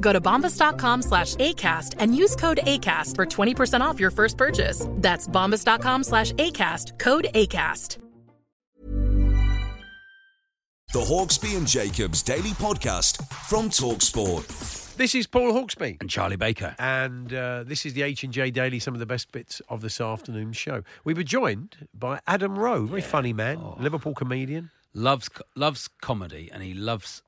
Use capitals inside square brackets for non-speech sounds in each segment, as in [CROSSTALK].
Go to bombas.com slash ACAST and use code ACAST for 20% off your first purchase. That's bombas.com slash ACAST, code ACAST. The Hawksbee and Jacobs Daily Podcast from Talksport. This is Paul Hawksbee. and Charlie Baker. And uh, this is the H and J Daily. Some of the best bits of this afternoon's show. We were joined by Adam Rowe, very funny man, Oh. Liverpool comedian. Loves loves comedy and he loves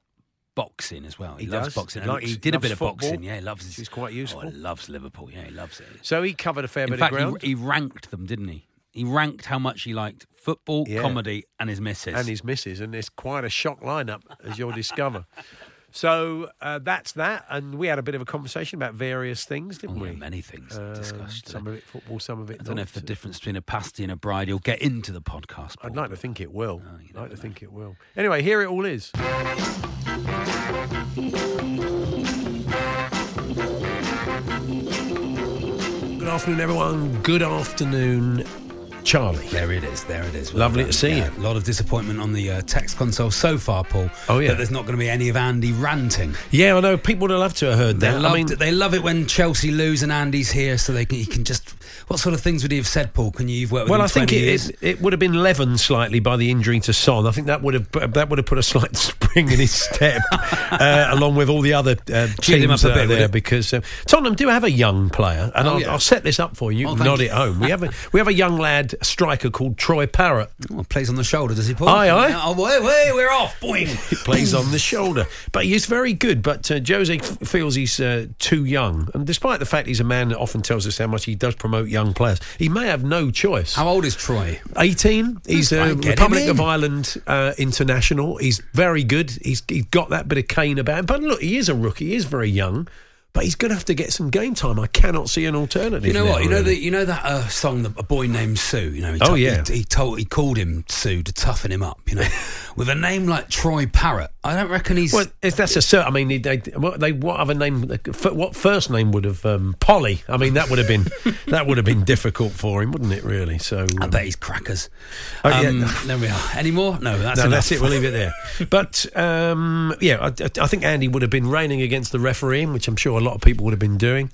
boxing as well. He, He loves does. boxing. He likes- he did a bit of football, boxing. Yeah, he loves. is quite oh, useful. Oh, he loves Liverpool. Yeah, he loves it. So he covered a fair In bit fact, of ground. he, he ranked them, didn't he? He ranked how much he liked football, Yeah. comedy, and his missus. and his missus, and it's quite a shock lineup, as you'll discover. [LAUGHS] So uh, that's that, and we had a bit of a conversation about various things, didn't Oh, we? yeah, many things Uh, discussed. Some of it football, some of it. I don't know if the difference between a pasty and a bride. He'll get into the podcast. I'd like to think it will. Oh, I'd never like to think it will. Anyway, here it all is. Good afternoon, everyone. Good afternoon, Charlie. There it is. There it is. Lovely done. to see Yeah, you. A lot of disappointment on the uh, text console so far, Paul. Oh, yeah. That there's not going to be any of Andy ranting. Yeah, I know. People would have loved to have heard They that. love I mean. They love it when Chelsea lose and Andy's here, so they can. He can just. What sort of things would he have said, Paul? Can you? You've worked with well, I think it, it, it would have been leavened slightly by the injury to Son. I think that would have that would have put a slight [LAUGHS] spring in his step, [LAUGHS] uh, along with all the other uh, teams up a that bit, there. Because uh, Tottenham do have a young player, and Oh, I'll, yeah. I'll set this up for you. Oh, nod you. it home. We have a we have a young lad a striker called Troy Parrott. Oh, plays on the shoulder, does he, Paul? Aye, aye. Oh, wait, wait, we're off. Boing. [LAUGHS] He plays on the shoulder, but he is very good. But uh, Jose f- feels he's uh, too young, and despite the fact he's a man that often tells us how much he does promote young players, he may have no choice. How old is Troy? 18. He's a fine, get him Republic of Ireland uh, international. He's very good. He's he's got that bit of cane about him. But look, he is a rookie. He is very young, but he's going to have to get some game time. I cannot see an alternative. You know now, what? You know really. the, you know that uh, song, that a boy named Sue. You know, he Oh, yeah. he, he told he called him Sue to toughen him up. You know, [LAUGHS] with a name like Troy Parrott, I don't reckon he's. Well, if that's a cert, I mean, they, they, what, they what other name? What first name would have um, Polly? I mean, that would have been [LAUGHS] that would have been difficult for him, wouldn't it? Really. So I um, bet he's crackers. Oh, yeah. um, There we are. Any more? No, that's no, that's it. We'll leave it there. But um, yeah, I, I think Andy would have been raining against the refereeing, which I'm sure a lot of people would have been doing,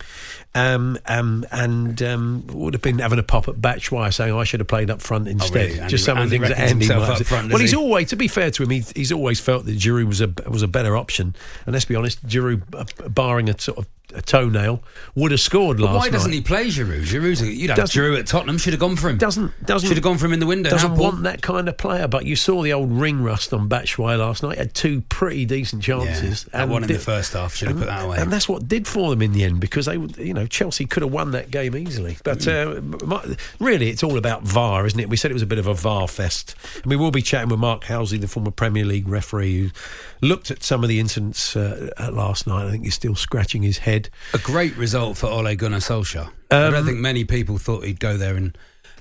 um, um, and um, would have been having a pop at Batshuayi saying I should have played up front instead. Oh, really? Andy- Just some of the things that Andy might have- front, Well, he's he? always, to be fair to him, he, he's always felt that Giroud was a was a better option. And let's be honest, Giroud, uh, barring a sort of a toenail, would have scored But last night. why doesn't night. he play Giroud? Giroud's a, you'd have Giroud at Tottenham. Should have gone for him. Doesn't doesn't should have gone for him in the window. doesn't Paul. want that kind of player. But you saw the old ring rust on Batshuayi last night. Had two pretty decent chances. Yeah, that one in the first half. Should have and, put that away. and that's what did for them in the end because they, you know, Chelsea could have won that game easily. But Mm. uh, really, it's all about VAR, isn't it? We said it was a bit of a VAR fest, and we will be chatting with Mark Halsey, the former Premier League referee, who looked at some of the incidents uh, last night. I think he's still scratching his head. a great result for Ole Gunnar Solskjaer. I Um, don't think many people thought he'd go there and,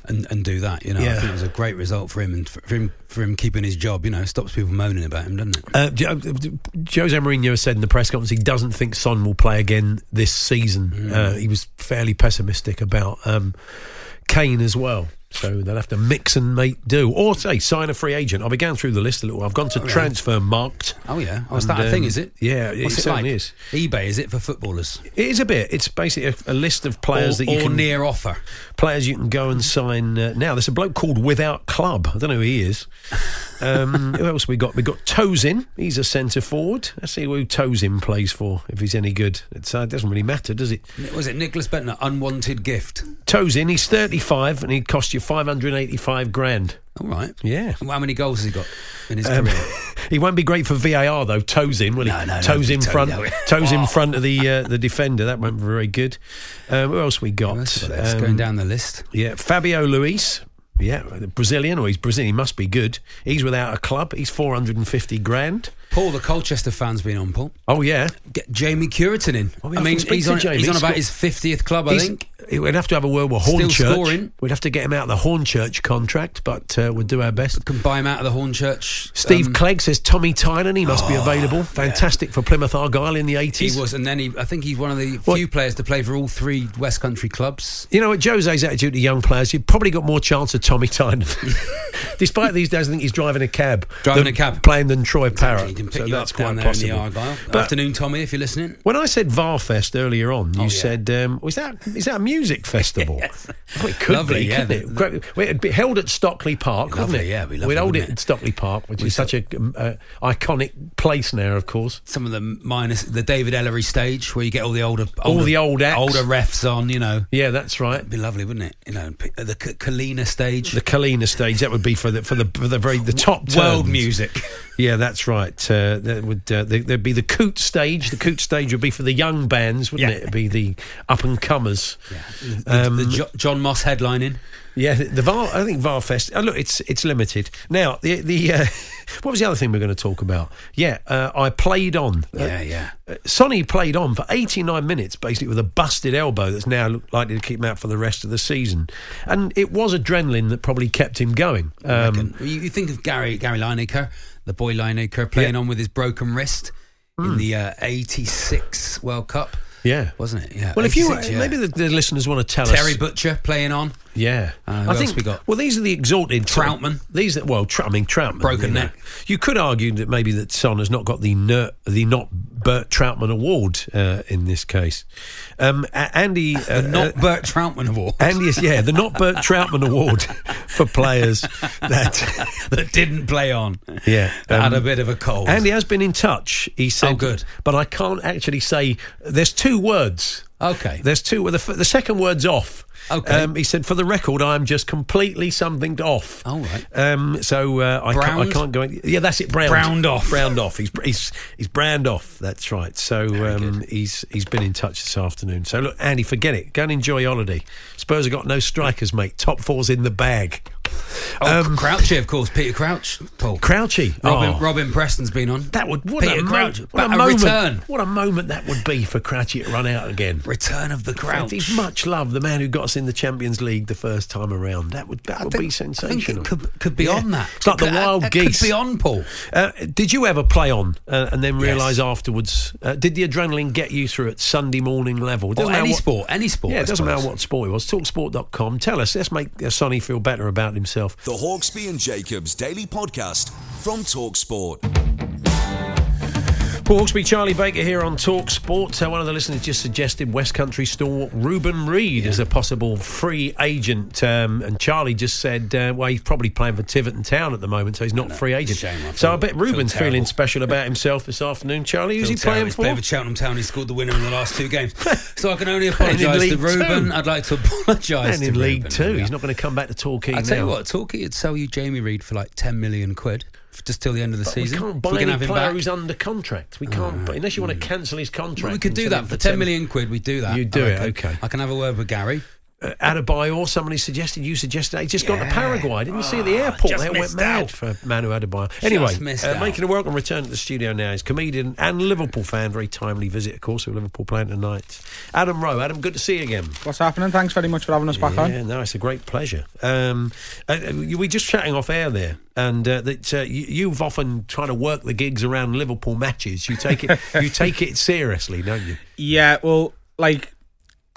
and, and do that. You know, I think it was a great result for him and for him for him keeping his job. You know, stops people moaning about him, doesn't it? Uh, Jo- Jose Mourinho said in the press conference he doesn't think Son will play again this season. Uh, he was fairly pessimistic about um, Kane as well. So they'll have to mix and make do, or say sign a free agent. I'll be going through the list a little. I've gone to Transfermarkt. Oh yeah, oh, is that a thing? um, Is it? yeah, it What's it certainly like? is. eBay is it for footballers? It is a bit. It's basically a, a list of players or, that you or can near offer. players you can go and sign uh, now. There's a bloke called Without Club. I don't know who he is. Um, who else we got? We got Tozin. He's a centre forward. Let's see who Tozin plays for. If he's any good, it's, uh, it doesn't really matter, does it? Was it Nicklas Bendtner? Unwanted gift. Tozin. He's 35 and he'd cost you 585 grand. All right. Yeah. Well, How many goals has he got in his Um, career? [LAUGHS] he won't be great for VAR though. Toes in, will he? No, no, no, toes in front. no. [LAUGHS] Toes in front of the uh, the defender. That won't be very good. Um, who else we got? Else we got there? It's Um, going down the list. Yeah, Fabio Luis. Yeah, Brazilian, or he's Brazilian. He must be good. He's without a club. He's four hundred and fifty grand. Paul, the Colchester fan's been on, Paul. Oh yeah, Get Jamie Cureton in. Oh, we I mean, he's on, Jamie. he's on about his 50th club, I He's- think. We'd have to have a word with Still Hornchurch. scoring. We'd have to get him out of the Hornchurch contract, but uh, we'll do our best. Can buy him out of the Hornchurch. Steve um, Clegg says Tommy Tynan. He must be available. Fantastic for Plymouth Argyle in the 80s. He was, and then he, I think he's one of the What- few players to play for all three West Country clubs. You know, at Jose's attitude to young players, you've probably got more chance of Tommy Tynan. [LAUGHS] Despite these days, I think he's driving a cab. Driving a cab. Playing than Troy Parrott. Pick So that's quite there possible. the. But- Afternoon, Tommy, if you're listening. When I said Varfest earlier on, you Oh, yeah. said, um, "Was that is that a music festival?" Oh, it could Lovely, be, yeah, couldn't the- it? Great. It'd be held at Stockley Park, wouldn't Lovely, it? yeah, We'd lovely, hold it at? Stockley Park, which is such a um, uh, iconic place now, of course. Some of the minus the David Elleray stage where you get all the older, All the old acts. older refs on. You know, Yeah, that's right. it'd be lovely, wouldn't it? You know, the Collina stage, The Collina stage that would be for the for the for the very the top world music. Yeah, that's right. Uh, that would uh, there- there'd be the Coote stage. The Coote stage would be for the young bands, wouldn't Yeah. it? It'd be the up and comers. the the jo- John Moss headlining. Yeah, the, the VAR. I think VARfest. Oh, look, it's it's limited now. The the uh, [LAUGHS] what was the other thing we are going to talk about? Yeah, uh, I played on. Uh, Yeah, yeah. Sonny played on for 89 minutes, basically with a busted elbow that's now likely to keep him out for the rest of the season. And it was adrenaline that probably kept him going. Um, you, you think of Gary Gary Lineker, the boy Lineker, playing Yeah. on with his broken wrist in the uh, '86 World Cup, yeah. wasn't it? Yeah. Well, if you 86, yeah. maybe the, the listeners want to tell Terry us, Terry Butcher playing on. yeah, Uh, I think we got? Well, these are the exalted Trautmann. These, are, well, Tr- I mean Trautmann, Broken you know. neck. You could argue that maybe that Son has not got the ner- the not Bert Trautmann award uh, in this case. Um, Andy, [LAUGHS] uh, The not uh, Bert Trautmann Award Andy is yeah the not Bert Trautmann award [LAUGHS] for players that [LAUGHS] that didn't play on. yeah That had um, a bit of a cold. Andy has been in touch. He said, Oh, good. but I can't actually say. There's two words. Okay. There's two. The, the second word's off. Okay. Um, he said, for the record, I am just completely something off. All right. Um, so uh, I, can't, I can't go. In, yeah, that's it. Browned. Browned off. Browned off. He's he's he's browned off. That's right. So um, he's he's been in touch this afternoon. So look, Andy, forget it. Go and enjoy your holiday. Spurs have got no strikers, mate. Top four's in the bag. Oh, um, Crouchy, of course. Peter Crouch. Paul. Crouchy. Robin, Oh. Robin Preston's been on. That would what Peter a, mo- what a a moment! return. What a moment that would be for Crouchy to run out again. Return of the Crouch. He's much loved, the man who got us in the Champions League the first time around. That would that I would think- be sensational. could, could be Yeah. on that. It's like the wild that geese. Could be on, Paul. Uh, did you ever play on uh, and then Yes. realise afterwards? Uh, did the adrenaline get you through at Sunday morning level? Or doesn't matter any what- sport. Any sport. Yeah, it doesn't matter what sport it was. Talksport.com. Tell us. Let's make uh, Sonny feel better about himself. The Hawksbee and Jacobs Daily Podcast from Talksport. Paul Hawksbee, Charlie Baker here on Talk Sport. Uh, one of the listeners just suggested West Country stalwart Reuben Reid as a possible free agent. Um, and Charlie just said, uh, well, he's probably playing for Tiverton Town at the moment, so he's not free agent. Shame, I so I bet feel Reuben's feeling special about himself this afternoon. Charlie, who's he playing for? Played for Cheltenham Town. He scored the winner in the last two games. [LAUGHS] so I can only apologise to Reuben. Two. I'd like to apologise And to in League Reuben. Two. Yeah. He's not going to come back to Torquay I now. tell you what, Torquay would sell you Jamie Reed for like ten million quid just till the end of the But we can't buy we can any player back. who's under contract. We can't, ah, but unless you want to hmm. cancel his contract. Well, we could do that for ten million quid. We'd do that. You'd do I it, reckon. okay. I can have a word with Gary. Uh, Adebayor, somebody suggested, you suggested, he just gone to Paraguay. Didn't you see at the airport? just They went mad out. for Manu Adebayor. Anyway, missed uh, out. making a welcome return to the studio now is comedian and Liverpool fan. Very timely visit, of course, with Liverpool playing tonight. Adam Rowe. Adam, good to see you again. What's happening? Thanks very much for having us back on. Yeah, no, it's a great pleasure. Um, uh, we were just chatting off air there, and uh, that uh, you, you've often tried to work the gigs around Liverpool matches. You take it, [LAUGHS] you take it seriously, don't you? Yeah, well, like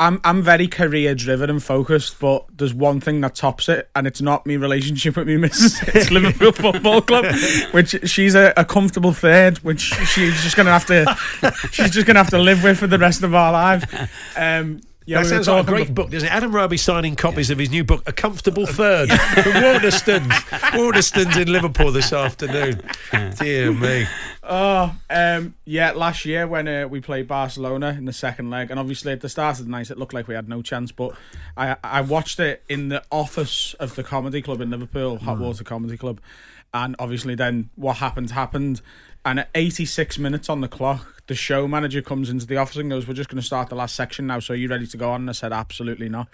I'm I'm very career driven and focused, but there's one thing that tops it, and it's not my relationship with me missus. [LAUGHS] It's Liverpool Football Club, which she's a, a comfortable third, which she's just gonna have to she's just gonna have to live with for the rest of our lives. Um, Yeah, that we sounds like a talking great book, doesn't it? Adam Roby signing copies of his new book, A Comfortable Third, from Waterstones. [LAUGHS] Waterstones in Liverpool this afternoon. Dear me. Oh, um, yeah, last year when uh, we played Barcelona in the second leg, and obviously at the start of the night it looked like we had no chance, but I I watched it in the office of the comedy club in Liverpool, Hot Water Comedy Club, and obviously then what happened happened, and at 86 minutes on the clock, the show manager comes into the office and goes, "We're just going to start the last section now, so are you ready to go on?" And I said, "Absolutely not."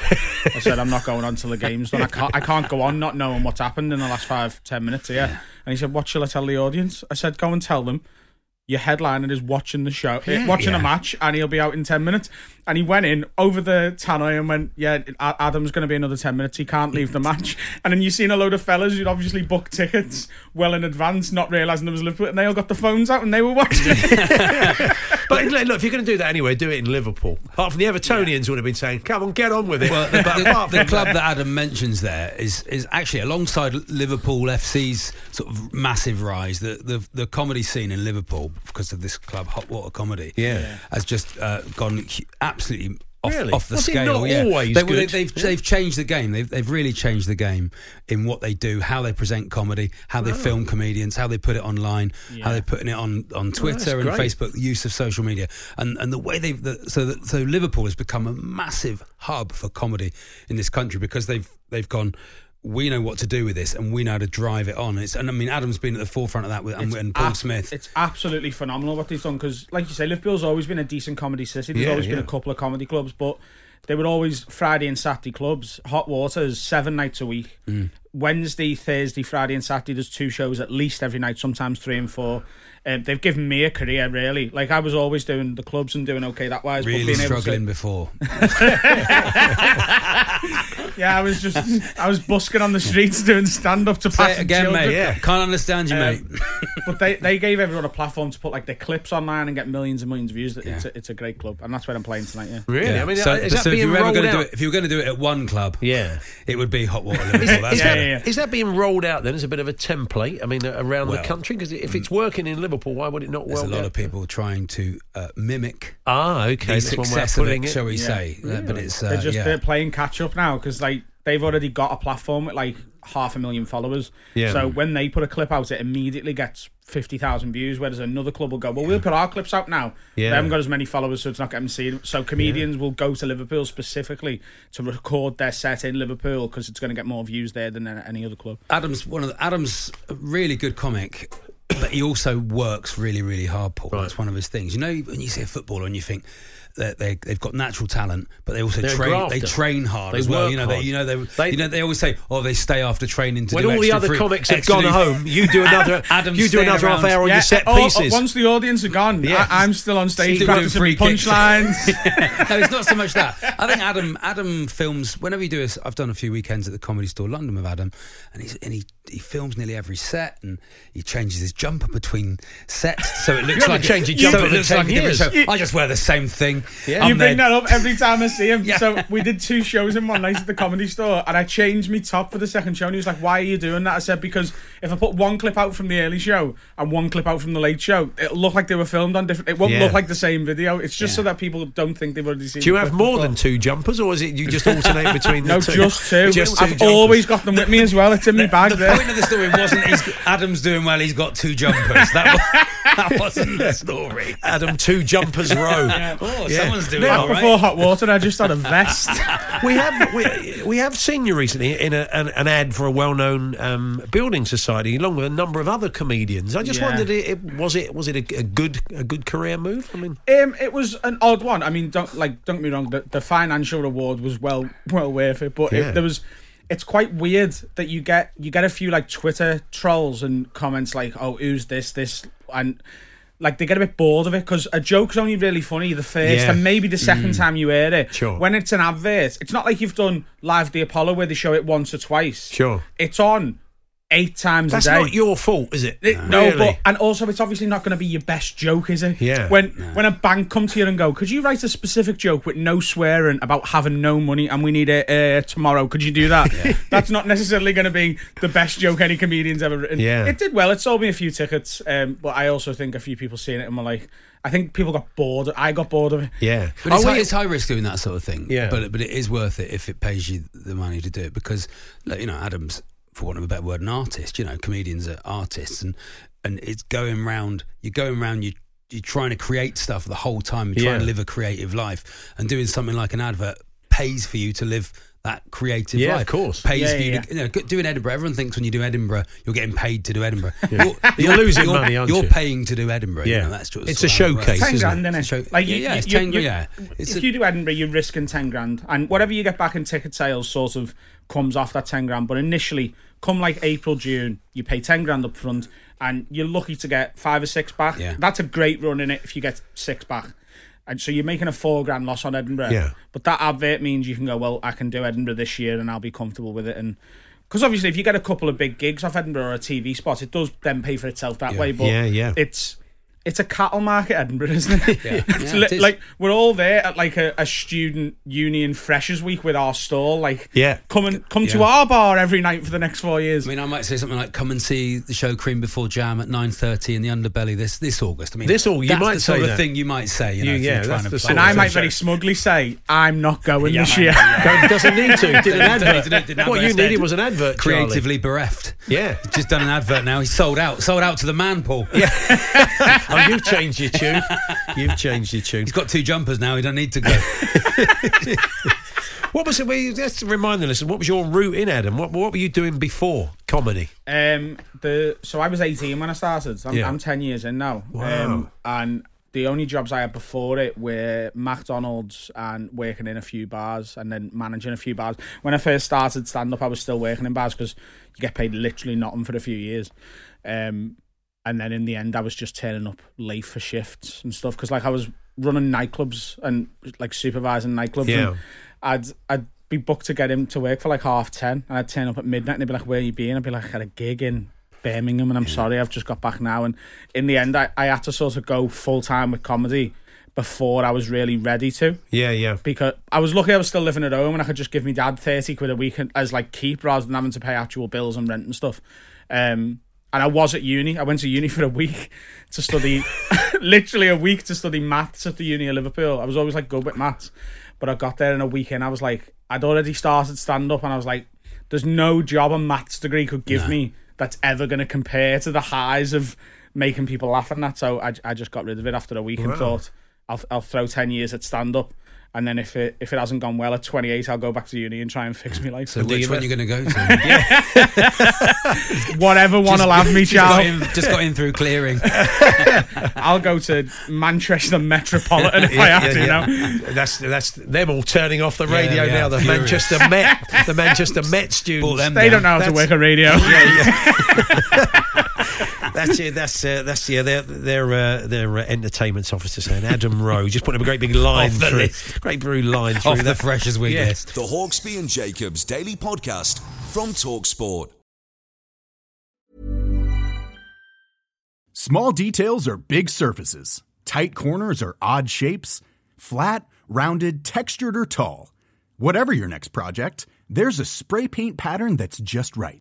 I said, "I'm not going on till the game's done. I can't I can't go on not knowing what's happened in the last five ten minutes here." And he said, "What shall I tell the audience?" I said, "Go and tell them." Your headliner is watching the show, eh, watching a match, and he'll be out in 10 minutes. And he went in over the tannoy and went, Yeah, Adam's going to be another 10 minutes. He can't leave the match. [LAUGHS] And then you've seen a load of fellas who'd obviously booked tickets well in advance, not realising there was Liverpool, and they all got the phones out and they were watching. [LAUGHS] [LAUGHS] But look, if you're going to do that anyway, do it in Liverpool. Apart from the Evertonians would have been saying, come on, get on with it. Well, the, But the- the club that- that Adam mentions there is is actually alongside Liverpool FC's sort of massive rise. The the, the comedy scene in Liverpool because of this club, Hot Water Comedy, Yeah. has just uh, gone absolutely. Off, Really? off the Was scale, not yeah. always they, good? They, have they've changed the game. They've they've really changed the game in what they do, how they present comedy, how Oh. they film comedians, how they put it online, how they're putting it on on Twitter and great. Facebook, the use of social media, and and the way they've the, so that, so Liverpool has become a massive hub for comedy in this country because they've they've gone. We know what to do with this, and we know how to drive it on. It's, and I mean, Adam's been at the forefront of that with and, and Paul ab- Smith. It's absolutely phenomenal what they've done because, like you say, Liverpool's always been a decent comedy city. There's Yeah, always been a couple of comedy clubs, but they were always Friday and Saturday clubs. Hot Waters seven nights a week. Mm. Wednesday, Thursday, Friday, and Saturday. There's two shows at least every night, sometimes three and four. Um, they've given me a career, really. Like I was always doing the clubs and doing okay that wise, really but being able struggling to, before. [LAUGHS] yeah, I was just I was busking on the streets doing stand up to Say pass it again, children. mate. Yeah. Can't understand you, Um, mate. [LAUGHS] but they, they gave everyone a platform to put like their clips online and get millions and millions of views. It's, a, it's a great club, and that's where I'm playing tonight. Yeah. Really? Yeah. I mean, so, is that so if you were rolled going to do it, if you were going to do it at one club, Yeah. it would be Hot Water Liverpool. That's Is that, Yeah, yeah, yeah. is that being rolled out then as a bit of a template? I mean, uh, around Well, the country? Because if it's working in Liverpool, why would it not work? There's work? a lot of people trying to uh, mimic Ah, okay. the That's one way of success of it, it. shall we Yeah. say? Uh, But it's uh, They're just yeah. they're playing catch up now because like they've already got a platform with like half a million followers. Yeah. So when they put a clip out, it immediately gets fifty thousand views. Whereas another club will go, well, we'll put our clips out now. Yeah. They haven't got as many followers, so it's not getting seen. So comedians will go to Liverpool specifically to record their set in Liverpool because it's going to get more views there than any other club. Adam's one of the, Adam's a really good comic, but he also works really, really hard. Paul, that's one of his things. You know, when you see a footballer and you think that they they've got natural talent, but they also They're a train they train hard They as well. work You know, they, hard. you know they, They- you know they always say, oh, they stay after training to When do all the extra other free- comics have extra gone free- home, you do [LAUGHS] another. Adam's you do staying another half around. hour on your set oh, oh, pieces. once the audience are gone, Yeah. I, I'm still on stage Still doing practicing free kicks. punchlines. [LAUGHS] [LAUGHS] no, it's not so much that. I think Adam Adam films whenever you do. A, I've done a few weekends at the Comedy Store London with Adam, and he's and he he films nearly every set, and he changes his jumper between sets, so it looks haven't like changed your so jumper it for looks 10 like a different years. show. I just wear the same thing. Yeah. I'm you bring there- that up every time I see him. [LAUGHS] Yeah. So we did two shows in one night at the comedy store, and I changed my top for the second show. And he was like, "Why are you doing that?" I said, "Because if I put one clip out from the early show and one clip out from the late show, it'll look like they were filmed on different. It won't Yeah. look like the same video. It's just so that people don't think they've already seen. do you have more before. than two jumpers, or is it you just alternate between the [LAUGHS] No, two? just two. Just two I've jumpers. always got them with me as well. It's in my bag The there. point of the story wasn't he's, Adam's doing well. He's got two jumpers. That, was, [LAUGHS] that wasn't the story. Adam two jumpers row. Oh, Yeah. someone's doing Now, all right. Before hot water, I just had a vest. [LAUGHS] we have we, we have seen you recently in a, an, an ad for a well-known um, building society, along with a number of other comedians. I just Yeah. wondered, it, it, was it was it a, a good a good career move? I mean, Um, it was an odd one. I mean, don't like don't get me wrong. The, the financial reward was well well worth it, but Yeah. it, there was. It's quite weird that you get you get a few like Twitter trolls and comments like, "Oh, who's this? This?" and like they get a bit bored of it because a joke's only really funny the first Yeah. and maybe the second mm. time you hear it. Sure. When it's an advert, it's not like you've done live the Apollo where they show it once or twice. Sure. It's on eight times That's a day. That's not your fault, is it? It- no, Really? but and also it's obviously not going to be your best joke, is it? Yeah. When when a bank come to you and go, could you write a specific joke with no swearing about having no money and we need it uh, tomorrow? Could you do that? [LAUGHS] That's not necessarily going to be the best joke any comedian's ever written. Yeah. It did well. It sold me a few tickets, um, but I also think a few people seeing it and were like, I think people got bored. I got bored of it. yeah. But it's, Are high, it's high risk doing that sort of thing. Yeah. But but it is worth it if it pays you the money to do it because, like, you know, Adam's, for want of a better word, an artist. You know, comedians are artists, and and it's going round. You're going round. You you're trying to create stuff the whole time. You're trying Yeah. to live a creative life, and doing something like an advert pays for you to live that creative Yeah, life. of course. pays Yeah, for you yeah, to you know, go- doing Edinburgh. Everyone thinks when you do Edinburgh, you're getting paid to do Edinburgh. [LAUGHS] [LAUGHS] You're losing money, aren't you're you? paying to do Edinburgh. you Yeah. know, that's just It's a how it works. showcase, ten isn't it? innit? Show- Like yeah, you, yeah, you- it's you- 10 you- yeah. It's if a- you do Edinburgh, you're risking ten grand, and whatever you get back in ticket sales sort of comes off that ten grand. But initially, come like April, June, you pay ten grand up front, and you're lucky to get five or six back. Yeah. That's a great run in it if you get six back. And so you're making a four grand loss on Edinburgh. Yeah. But that advert means you can go, well, I can do Edinburgh this year and I'll be comfortable with it. And because obviously, if you get a couple of big gigs off Edinburgh or a TV spot, it does then pay for itself that Yeah. way. But Yeah, yeah. it's it's a cattle market, Edinburgh, isn't it? [LAUGHS] Yeah. It's Yeah, li- it is. like we're all there at like a, a student union freshers week with our stall. Like, Yeah. come and come to our bar every night for the next four years. I mean, I might say something like, "Come and see the show Cream Before Jam at nine thirty in the Underbelly this this August." I mean, This Au- you that's might the sort say of that. thing you might say. You know, You- yeah, you're trying that's to the play sort and I might very smugly say, I'm not going Yeah, this year. yeah. [LAUGHS] Don't- doesn't need to. Did an Didn't- advert. didn't- didn't what you instead. needed was an advert. Charlie. creatively bereft. Yeah. Just done an advert now. He's sold out. Sold out to the man, Paul. [LAUGHS] oh, you've changed your tune. [LAUGHS] You've changed your tune. He's got two jumpers now. He don't need to go. [LAUGHS] What was it? well, Let's remind the listeners. What was your route in, Adam? What, what were you doing before comedy? Um, the so I was 18 when I started. I'm, Yeah. I'm 10 years in now. Wow. Um, and the only jobs I had before it were McDonald's and working in a few bars and then managing a few bars. When I first started stand up, I was still working in bars because you get paid literally nothing for a few years. Um, and then in the end, I was just turning up late for shifts and stuff because like I was running nightclubs and like supervising nightclubs. Yeah. And I'd I'd be booked to get him to work for like half ten, and I'd turn up at midnight, and he'd be like, "Where you been?" I'd be like, "I had a gig in Birmingham, and I'm sorry, I've just got back now." And in the end, I, I had to sort of go full time with comedy before I was really ready to, Yeah, yeah. because I was lucky I was still living at home, and I could just give me dad thirty quid a week as like keep rather than having to pay actual bills and rent and stuff. Um, and I was at uni. I went to uni [LAUGHS] for a week to study, [LAUGHS] literally a week to study maths at the uni of Liverpool. I was always like good with maths, but I got there in a weekend. I was like, I'd already started stand up, and I was like, there's no job a maths degree could give me that's ever going to compare to the highs of making people laugh and that. So I, I just got rid of it after a week and thought I'll I'll throw ten years at stand up. And then if it if it hasn't gone well at 28, I'll go back to uni and try and fix me life. So which one you going to go to? [LAUGHS] [LAUGHS] Whatever one will have me, just got, in, just got in through clearing. [LAUGHS] I'll go to Manchester Metropolitan if I have to. Now. That's that's them all turning off the radio yeah, now. The furious. Manchester Met, the Manchester Met students. They down. don't know how to work a radio. That's it. That's uh, that's yeah. They're they're uh, they're uh, entertainment officers. Saying Adam [LAUGHS] Rowe. Just put him a great big line Off through. list. Great blue line through Off the that. fresh as we Yeah. guessed. The Hawksbee and Jacobs Daily Podcast from Talksport. Small details are big surfaces. Tight corners are odd shapes. Flat, rounded, textured, or tall. Whatever your next project, there's a spray paint pattern that's just right.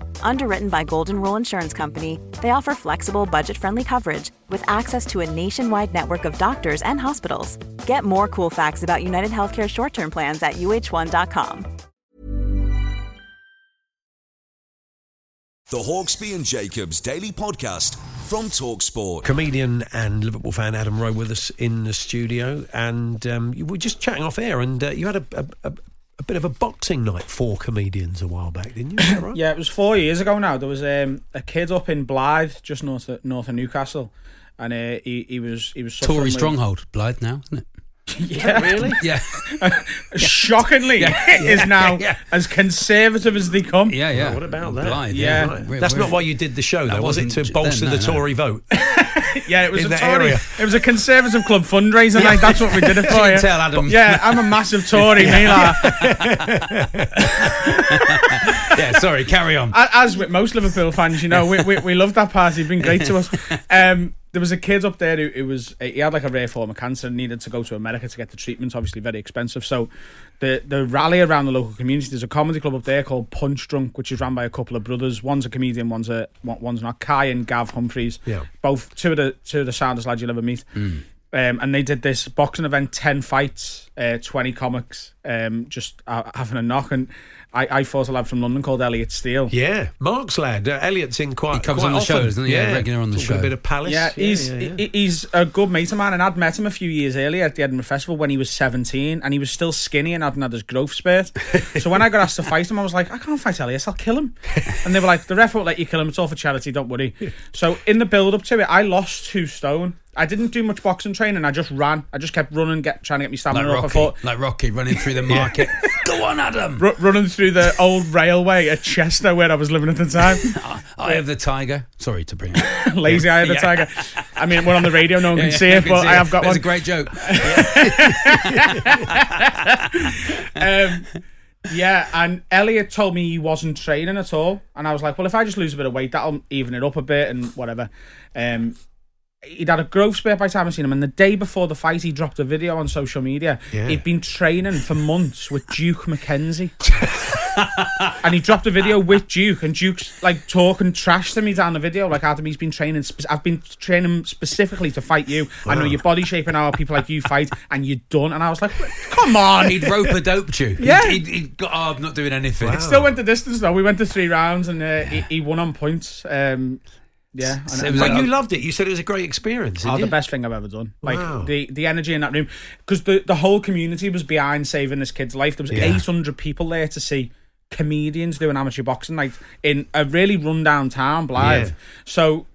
Underwritten by Golden Rule Insurance Company, they offer flexible, budget friendly coverage with access to a nationwide network of doctors and hospitals. Get more cool facts about United Healthcare short term plans at uh1.com. The Hawksbee and Jacobs Daily Podcast from Talksport. Comedian and Liverpool fan Adam Rowe with us in the studio, and um, you were just chatting off air, and uh, you had a, a, a, a bit of a boxing night for comedians a while back, didn't you? Is that [COUGHS] right? Yeah, it was four years ago now. There was um, a kid up in Blyth, just north of, north of Newcastle, and uh, he he was he was Tory with- stronghold, Blyth now, isn't it? [LAUGHS] Yeah, really? [LAUGHS] Yeah, [LAUGHS] shockingly, Yeah. is now Yeah. as conservative as they come. yeah, yeah. Oh, what about that? Blyth, Yeah. right. That's we're- not why you did the show, though, was it? wasn't To then, bolster no, the no. Tory vote. Yeah, it was In a Tory. area. It was a Conservative Club fundraiser night. That's what we did it [LAUGHS] for. You yeah. tell, Adam. Yeah, I'm a massive Tory, me yeah, [LAUGHS] sorry, carry on. As with most Liverpool fans, you know, we, we, we love that party. It's been great to us. Um, [LAUGHS] there was a kid up there who, who was he had like a rare form of cancer and needed to go to America to get the treatment. Obviously, very expensive. So the the rally around the local community. There's a comedy club up there called Punch Drunk, which is run by a couple of brothers. One's a comedian, one's a one's not. Kai and Gav Humphreys. Yeah. both two of the two of the soundest lads you'll ever meet. Um, and they did this boxing event, ten fights, uh, twenty comics, um, just uh, having a knock. And I, I fought a lad from London called Elliot Steele. Yeah, Mark's lad. Uh, Elliot's in quite. He comes quite on the often. show, doesn't he? Yeah, regular on the Talking show. A bit of Palace. Yeah, he's yeah, yeah. he- he's a good mate of mine, and I'd met him a few years earlier at the Edinburgh Festival when he was seventeen, and he was still skinny and hadn't had his growth spurt. so when I got asked to fight him, I was like, I can't fight Elias, I'll kill him. And they were like, the ref won't let you kill him. It's all for charity, don't worry. So in the build up to it, I lost two stone. I didn't do much boxing training. I just ran. I just kept running, get trying to get me Like stamina up. I Rocky, thought like Rocky running through the [LAUGHS] market. Go on, Adam. ru- running through the old railway at Chester where I was living at the time. [LAUGHS] I of the tiger. Sorry to bring it. [LAUGHS] Lazy eye of the Yeah. tiger. I mean, we're on the radio, no one Yeah, can see it, but see I have got That's one. a great joke. um, yeah, and Elliot told me he wasn't training at all, and I was like, well, if I just lose a bit of weight, that'll even it up a bit and whatever. Um, he'd had a growth spurt by the time I seen him, and the day before the fight, he dropped a video on social media. Yeah. He'd been training for [LAUGHS] months with Duke McKenzie. [LAUGHS] and he dropped a video with Duke, and Duke's like talking trash to me down the video. Like, Adam, he's been training. Spe- I've been training specifically to fight you. I know your body shape and how people like you fight, and you're done. And I was like, come on. He'd rope a dope you. Yeah. He'd, he'd, he'd got, oh, I'm not doing anything. Wow. Still went the distance though. We went to three rounds and uh, he, he won on points. Um, yeah, and, So it was But like- you loved it. You said it was a great experience. oh, didn't the you? best thing I've ever done. Like Wow. the the energy in that room because the the whole community was behind saving this kid's life. There was Yeah. 800 people there to see comedians doing amateur boxing night in a really rundown town, Blyth. Yeah. So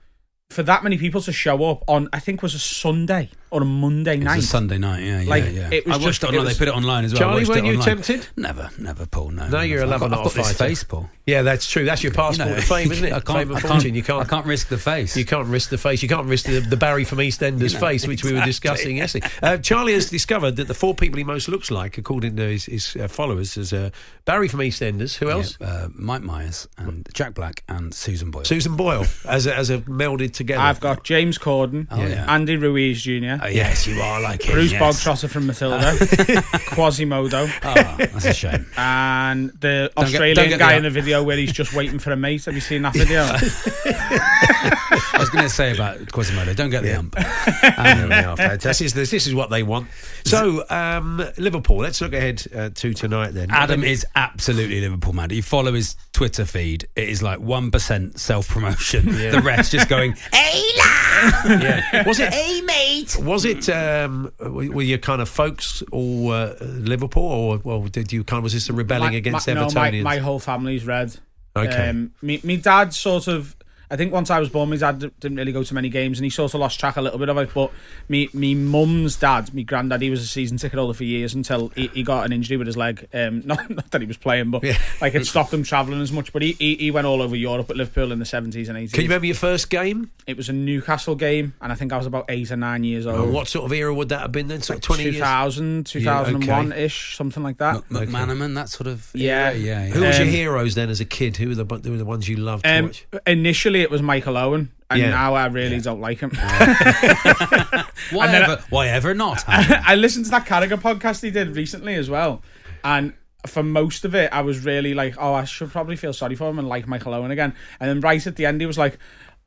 for that many people to show up on, I think was a Sunday or a Monday It night. was a Sunday night, yeah, yeah, Like, yeah. it was I watched just- it it online. was- they put it online as well. Charlie, weren't you online. tempted? Never, never, Paul. No. No, you're a I've got, lover, I've got a this face, Paul. Yeah, that's true. That's your passport You know, to fame, isn't it? [LAUGHS] I can't, fame and I can't, You can't. I can't risk the face. You can't risk the face. You can't risk the, the Barry from EastEnders [LAUGHS] know, face, which we were discussing yesterday. Uh, Charlie has discovered that the four people he most looks like, according to his, his uh, followers, is uh, Barry from EastEnders. Who Yeah, else? uh, Mike Myers and Jack Black and Susan Boyle. Susan Boyle, as a, as a melded together. I've got James Corden, Oh, yeah. Andy Ruiz Jr., Oh, yes, you are like him. Bruce yes. Bogtrotter from Matilda, [LAUGHS] Quasimodo. Oh, that's a shame. and the Don't Australian don't get guy the- in the video where he's just waiting for a mate. Have you seen that video? [LAUGHS] I was going to say about Quasimodo, don't get the ump. [LAUGHS] There we are, folks. This is this, this is what they want. So um, Liverpool. Let's look ahead uh, to tonight then. Adam is absolutely Liverpool mad. You follow his Twitter feed, it is like 1% self promotion. The rest just going, hey, lad! Yeah. Was it? Hey, mate! Was it? Um, were your kind of folks all uh, Liverpool, or well, did you kind of was this a rebelling My- against my, no, my, Evertonians? my whole family's red. Okay. Um, me, me dad sort of. I think once I was born, my dad didn't really go to many games, and he sort of lost track a little bit of it. But me, me mum's dad, me granddad, he was a season ticket holder for years until he, he got an injury with his leg. Um, [LAUGHS] not, not that he was playing, but Yeah. like it stopped him travelling as much. But he, he he went all over Europe at Liverpool in the seventies and eighties. Can you remember your first game? It was a Newcastle game, and I think I was about eight or nine years old. And what sort of era would that have been then? Sort of twenty years. 2000, 2001 ish, something like that. M- McManaman, that sort of. Yeah. yeah, yeah. Who was your Um, heroes then as a kid? Who were the who were the ones you loved to Um, watch? initially, initially it was Michael Owen, and Yeah. now I really don't like him. Why [LAUGHS] And then ever? Why ever not? [LAUGHS] I listened to that Carragher podcast he did recently as well, and for most of it, I was really like, "Oh, I should probably feel sorry for him and like Michael Owen again." And then right at the end, he was like.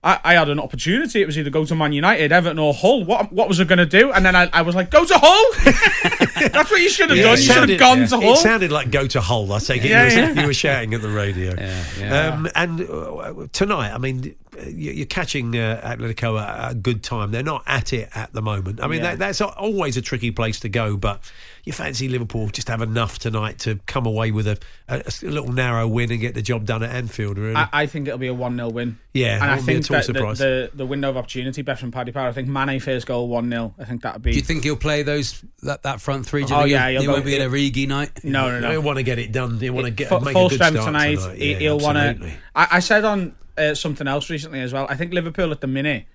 I, I had an opportunity. It was either go to Man United, Everton, or Hull. What what was I going to do? And then I, I was like, go to Hull. [LAUGHS] That's what you should have Yeah, done. You should have gone yeah. to Hull. It sounded like go to Hull. I take it Yeah, you, were, you were shouting at the radio. [LAUGHS] Um, and uh, tonight, I mean, you- you're catching uh, Atletico at a good time. They're not at it at the moment. I mean, that, that's always a tricky place to go, but you fancy Liverpool just have enough tonight to come away with a, a, a little narrow win and get the job done at Anfield, really. I, I think it'll be a 1 0 win. Yeah, and I I be think at all that the, the, the window of opportunity, bet from Paddy Power, I think Mane first goal 1 0. I think that'd be. Do you think he'll play those that, that front three? Do you Oh, think yeah, He'll, he'll he won't be at a Rigi night. no, no, no. They want to get it done. They want to get Full- make full a good strength start tonight. tonight. He- Yeah, He'll want to. I, I said on uh, something else recently as well. I think Liverpool at the minute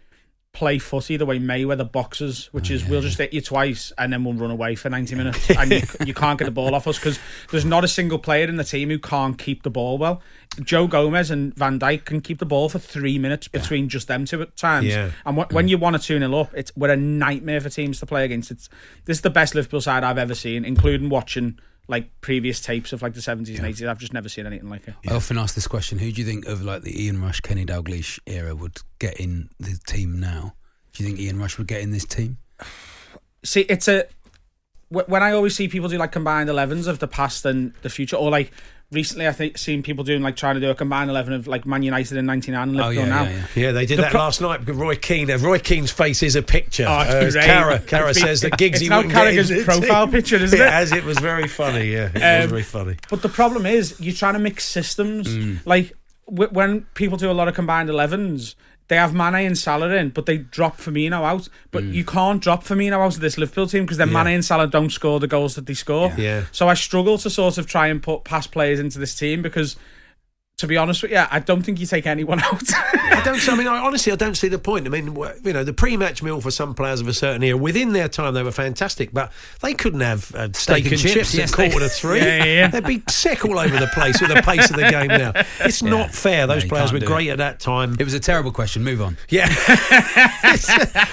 play footy the way Mayweather boxes, which Oh, is we'll just hit you twice and then we'll run away for 90 minutes and you, [LAUGHS] you can't get the ball off us because there's not a single player in the team who can't keep the ball well. Joe Gomez and Van Dijk can keep the ball for three minutes between just them two at times. Yeah. And wh- when you want a 2 0 up, it's we're a nightmare for teams to play against. It's This is the best Liverpool side I've ever seen, including watching like previous tapes of like the 70s and 80s. I've just never seen anything like it. I often ask this question: Who do you think of like the Ian Rush, Kenny Dalglish era would get in the team now? Do you think Ian Rush would get in this team? see it's a when I always see people do like combined 11s of the past and the future or like recently I think seen people doing like trying to do a combined 11 of like Man United in 99 and Oh, Liverpool yeah, now yeah, yeah. Yeah, they did The that pro- last night because Roy Keane. uh, Roy Keane's face is a picture. Oh, Uh, great. Cara, Cara It's been- says that Giggsy it's wouldn't get Carragher's the profile picture, isn't [LAUGHS] it? As it was very funny. Yeah, it was Um, very funny. But the problem is, you're trying to mix systems. Mm. Like w- when people do a lot of combined 11s, they have Mane and Salah in, but they drop Firmino out. But you can't drop Firmino out of this Liverpool team because then Mm. Yeah. Mane and Salah don't score the goals that they score. Yeah. So I struggle to sort of try and put past players into this team because, to be honest with you, I don't think you take anyone [LAUGHS] out. I don't. I mean, I, honestly, I don't see the point. I mean, you know, the pre-match meal for some players of a certain era, within their time, they were fantastic, but they couldn't have uh, steak, and and chips, chips, yes, at quarter to three. Yeah, yeah, yeah. They'd be sick all over the place with the pace of the game now. [LAUGHS] It's not fair. Those you players were great it. at that time. It was a terrible question. Move on. Yeah. [LAUGHS] it's,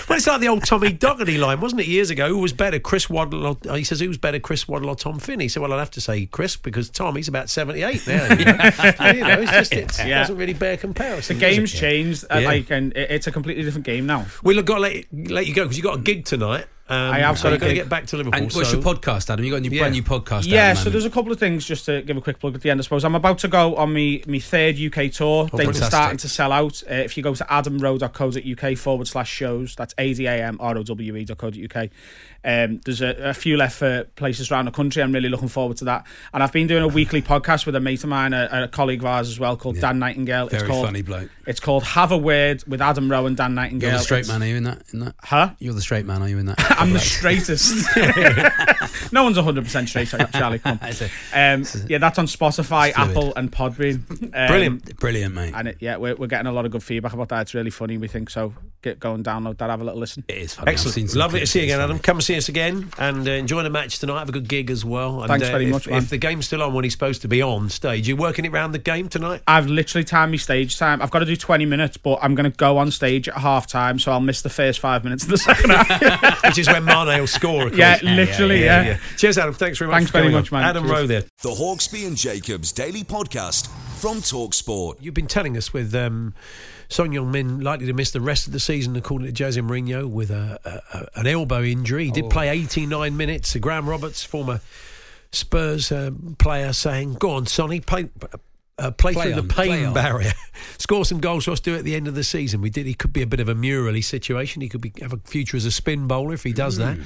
well, it's like the old Tommy Doherty line, wasn't it, years ago? Who was better, Chris Waddle? Or, uh, he says, who's better, Chris Waddle or Tom Finney? So, well, I'd have to say Chris because Tom, he's about 78 now. You know, You know, it's just, it Yeah. doesn't really bear comparison. the does it? game's changed, uh, Yeah. like, and it's a completely different game now. We've got to let, let you go because you've got a gig tonight. Um, I have so got you've got to get back to Liverpool. And what's so- your podcast, Adam? You got a new, Yeah. brand new podcast. Yeah, out at the so there's a couple of things just to give a quick plug at the end. I suppose I'm about to go on my my third UK tour. Dates are starting to sell out. Uh, if you go to adamrowe.co.uk forward slash shows, that's a d a m r o w e dot co dot uk. Um, there's a, a few left for places around the country. I'm really looking forward to that. And I've been doing a weekly podcast with a mate of mine, a, a colleague of ours as well, called Dan Nightingale. Very it's called, funny bloke. It's called Have a Word with Adam Rowe and Dan Nightingale. You're the straight It's- man, are you in that? In that? Huh? You're the straight man, are you in that? [LAUGHS] I'm the straightest. [LAUGHS] [LAUGHS] no one's 100% straight, Charlie. Come on. That's it. Um, yeah, that's on Spotify, Apple, and Podbean. Um, Brilliant. Brilliant, mate. And it, yeah, we're, we're getting a lot of good feedback about that. It's really funny, we think. So get go and download that, have a little listen. It is funny. Excellent. Lovely to see you again, Adam. Come and see us again and uh, enjoy the match tonight. Have a good gig as well. And, Thanks uh, very if, much, man. If the game's still on when he's supposed to be on stage, you working it round the game tonight? I've literally timed my stage time. I've got to do 20 minutes, but I'm going to go on stage at half time, so I'll miss the first five minutes of the [LAUGHS] second half. [LAUGHS] Which is when Mane will score, of course. yeah, literally, yeah. Cheers, Adam. Thanks very much Thanks for very much, on. man. Adam Cheers. Rowe there. The Hawksbee and Jacobs Daily Podcast from Talksport. You've been telling us with um, Son Heung-min likely to miss the rest of the season, according to Jose Mourinho, with a, a, a, an elbow injury. He did play 89 minutes. Graham Roberts, former Spurs uh, player, saying, "Go on, Sonny, play." Uh, play, Play through on, the pain barrier, [LAUGHS] score some goals for us. Do it at the end of the season. We did. He could be a bit of a Murali situation. He could be have a future as a spin bowler if he does that.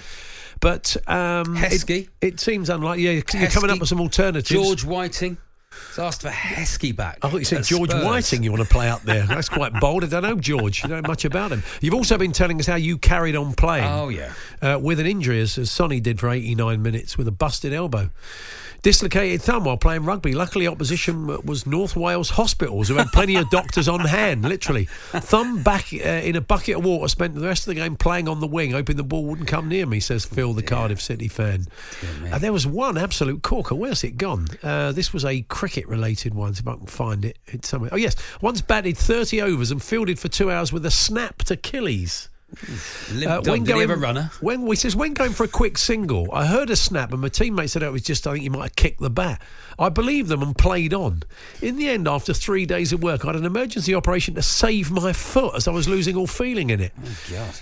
But um, it- Heskey? it, seems unlikely. Yeah, you're coming up with some alternatives. George Whiting has asked for Heskey back. I thought you said George Spurs. Whiting you want to play up there. That's quite bold. I don't know George. You don't know much about him. You've also been telling us how you carried on playing Oh, yeah. uh, with an injury, as, as Sonny did for 89 minutes with a busted elbow. Dislocated thumb while playing rugby. Luckily, opposition was North Wales hospitals who had plenty of doctors on hand, literally. Thumb back uh, in a bucket of water, spent the rest of the game playing on the wing, hoping the ball wouldn't come near me, says Phil, the Cardiff City fan. Uh, there was one absolute corker. Where's it gone? Uh, this was a cricket related one, if I can find it. It's somewhere. Oh, yes. Once batted 30 overs and fielded for two hours with a snapped Achilles. Lived Uh, he have a runner? When he says when going for a quick single, I heard a snap, and my teammate said oh, it was just I think he might have kicked the bat. I believed them and played on. In the end, after three days of work, I had an emergency operation to save my foot as I was losing all feeling in it.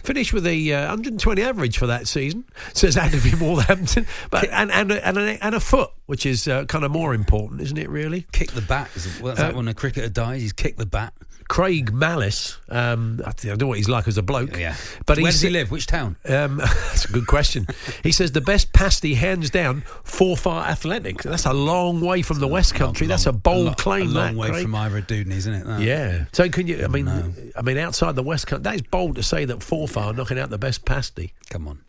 Finished with a uh, 120 average for that season, [LAUGHS] says Andy Wolverhampton, but and and a, and, a, and a foot, which is uh, kind of more important, isn't it? Really. Kick the bat. Is well, that when a cricketer dies, he's kicked the bat. Craig Malice, um, I don't know what he's like as a bloke. Yeah. But Where does he live? Which town? Um, [LAUGHS] that's a good question. He says the best pasty, hands down, Forfar Athletic. That's a long way from the West Country. That's a bold lo- claim. A long that, way Craig. from Ira Dudney, isn't it? that? Yeah. So can you? I mean, I mean, outside the West Country, that is bold to say that Forfar are knocking out the best pasty. Come on.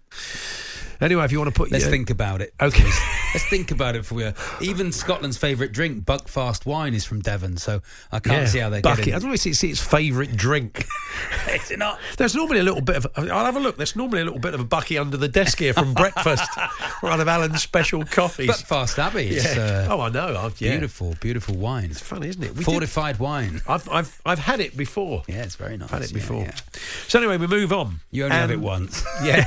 Anyway, if you want to put, Let's your- think about it. Okay. [LAUGHS] Let's think about it for you. Even Scotland's favourite drink, Buckfast wine, is from Devon, so I can't Yeah, see how they bucket. get I don't know if it's its favourite drink. [LAUGHS] Is it not? There's normally a little bit of. I'll have a look. There's normally a little bit of a bucky under the desk here from [LAUGHS] breakfast, one of Alan's special coffees. Buckfast Abbey. Yeah. uh, oh, I know. I've, yeah. Beautiful, beautiful wine. It's funny, isn't it? We did- Fortified wine. I've, I've, I've had it before. Yeah, it's very nice. I've had it before. So anyway, we move on. You only have it once. Yeah.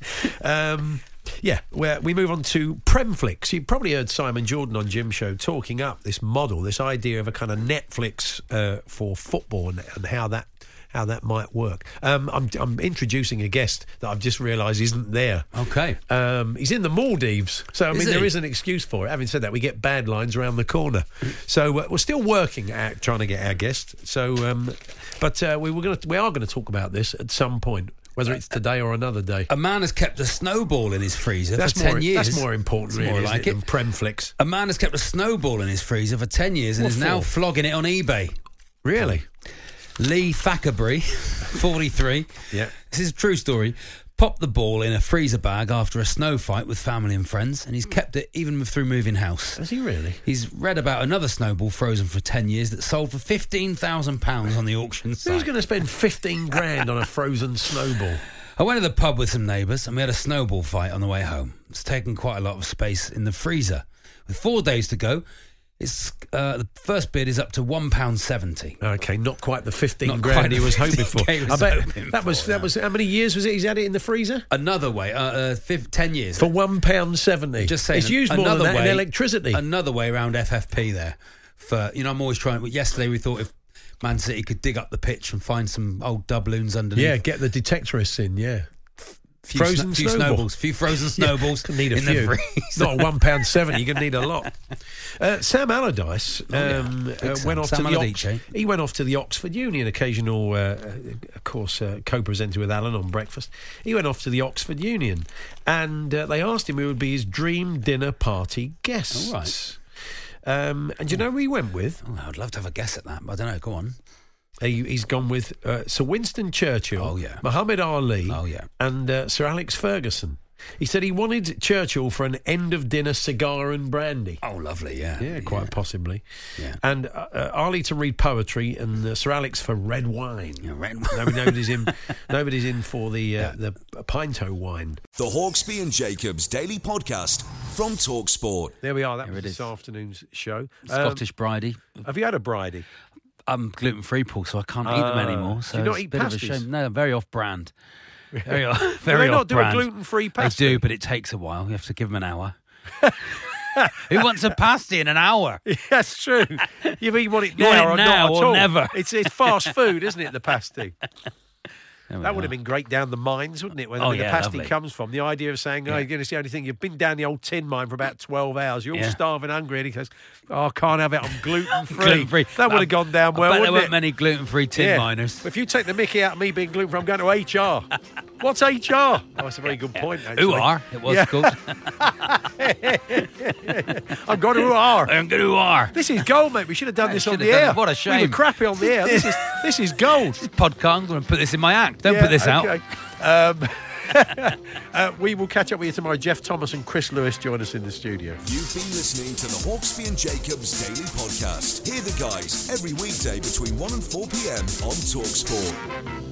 [LAUGHS] um, yeah, where we move on to Premflix. You probably heard Simon Jordan on Jim Show talking up this model, this idea of a kind of Netflix uh, for football and, and how that how that might work. Um, I'm, I'm introducing a guest that I've just realised isn't there. Okay. Um, he's in the Maldives, so I Is mean there he? is an excuse for it. Having said that, we get bad lines around the corner, so uh, we're still working at trying to get our guest. So, um, but uh, we were to we are going to talk about this at some point, whether uh, it's today or another day. A man has kept a snowball in his freezer That's for 10 more years. that's more important, really, more like it, it. than Premflix. A man has kept a snowball in his freezer for 10 years and What is now flogging it on eBay. Really? Lee Thackerbury, 43. Yeah. This is a true story. Popped the ball in a freezer bag after a snow fight with family and friends, and he's hmm. kept it even through moving house. Has he really? He's read about another snowball frozen for 10 years that sold for £15,000 on the auction site. Who's going to spend fifteen grand on a frozen snowball? [LAUGHS] I went to the pub with some neighbours and we had a snowball fight on the way home. It's taken quite a lot of space in the freezer. With four days to go, it's uh, the first bid is up to one pound seventy. Okay, not quite the fifteen Not grand he was hoping for. he I bet hoping that was that was how many years was it? He's had it in the freezer Another way, uh, uh, fif- ten years. for one pound seventy. Just saying, it's used more than that in electricity. Another way around FFP there. For you know, I'm always trying. Yesterday we thought if Man City could dig up the pitch and find some old doubloons underneath. yeah, get the detectorists in. Yeah. Few frozen sno- few snowball. snowballs, few frozen [LAUGHS] snowballs. Could need a [LAUGHS] in few. the freezer. Not a one pound seventy. You're going to need a lot. [LAUGHS] Uh, Sam Allardyce Oh, yeah. um, uh, went off Sam to the Allardyce, eh? he went off to the Oxford Union. Occasional, uh, uh, of course, uh, co-presenter with Alan on breakfast. He went off to the Oxford Union, and uh, they asked him who would be his dream dinner party guests. All right. Um, and do you know who he went with? Oh, I'd love to have a guess at that, but I don't know. Go on. He, he's gone with uh, Sir Winston Churchill, Oh, yeah. Muhammad Ali, Oh, yeah. and uh, Sir Alex Ferguson. He said he wanted Churchill for an end of dinner cigar and brandy. Oh, lovely. Yeah. Yeah, quite possibly. Yeah. And uh, uh, Ali to read poetry, and uh, Sir Alex for red wine. Yeah, red [LAUGHS] Nobody, nobody's in. [LAUGHS] Nobody's in for the uh, the pinto wine. The Hawksbee and Jacobs Daily Podcast from Talksport. There we are. That There was this is. afternoon's show. Um, Scottish bridie. have you had a bridie? I'm gluten free, Paul, so I can't eat them Ah. anymore. Do So you not it's eat a bit of a shame. No, very off brand. Very, off, Do very they not off do a brand. gluten-free pasty? They do, but it takes a while. You have to give them an hour. Who wants a pasty in an hour? [LAUGHS] That's true. You either want it You now want it or now not at or all. never. It's it's fast food, isn't it? The pasty. [LAUGHS] That would have been great down the mines, wouldn't it? Where Oh, the yeah, pasty lovely. comes from. The idea of saying, "Oh, Yeah. you're going to see the only thing you've been down the old tin mine for about twelve hours. You're all Yeah. starving, hungry," and he goes, "Oh, I can't have it. I'm gluten free." [LAUGHS] Gluten-free. That would have gone down well, I bet there weren't it? many gluten free tin miners. If you take the Mickey out of me being gluten free, I'm going to HR. [LAUGHS] What's HR? Oh, that's a very good point. Actually. Who are? It was Yeah. called. I'm going to who are. I'm good. Who are? This is gold, mate. We should have done I this on the have done air. it. What a shame. We shame. were crappy on the air. This is [LAUGHS] this is gold. Podcast. I'm going to put this in my act. Don't Yeah, put this out. Um, [LAUGHS] uh, we will catch up with you tomorrow. Jeff Thomas and Chris Lewis join us in the studio. You've been listening to the Hawksbee and Jacobs Daily Podcast. Hear the guys every weekday between 1 and 4 p.m. on Talksport.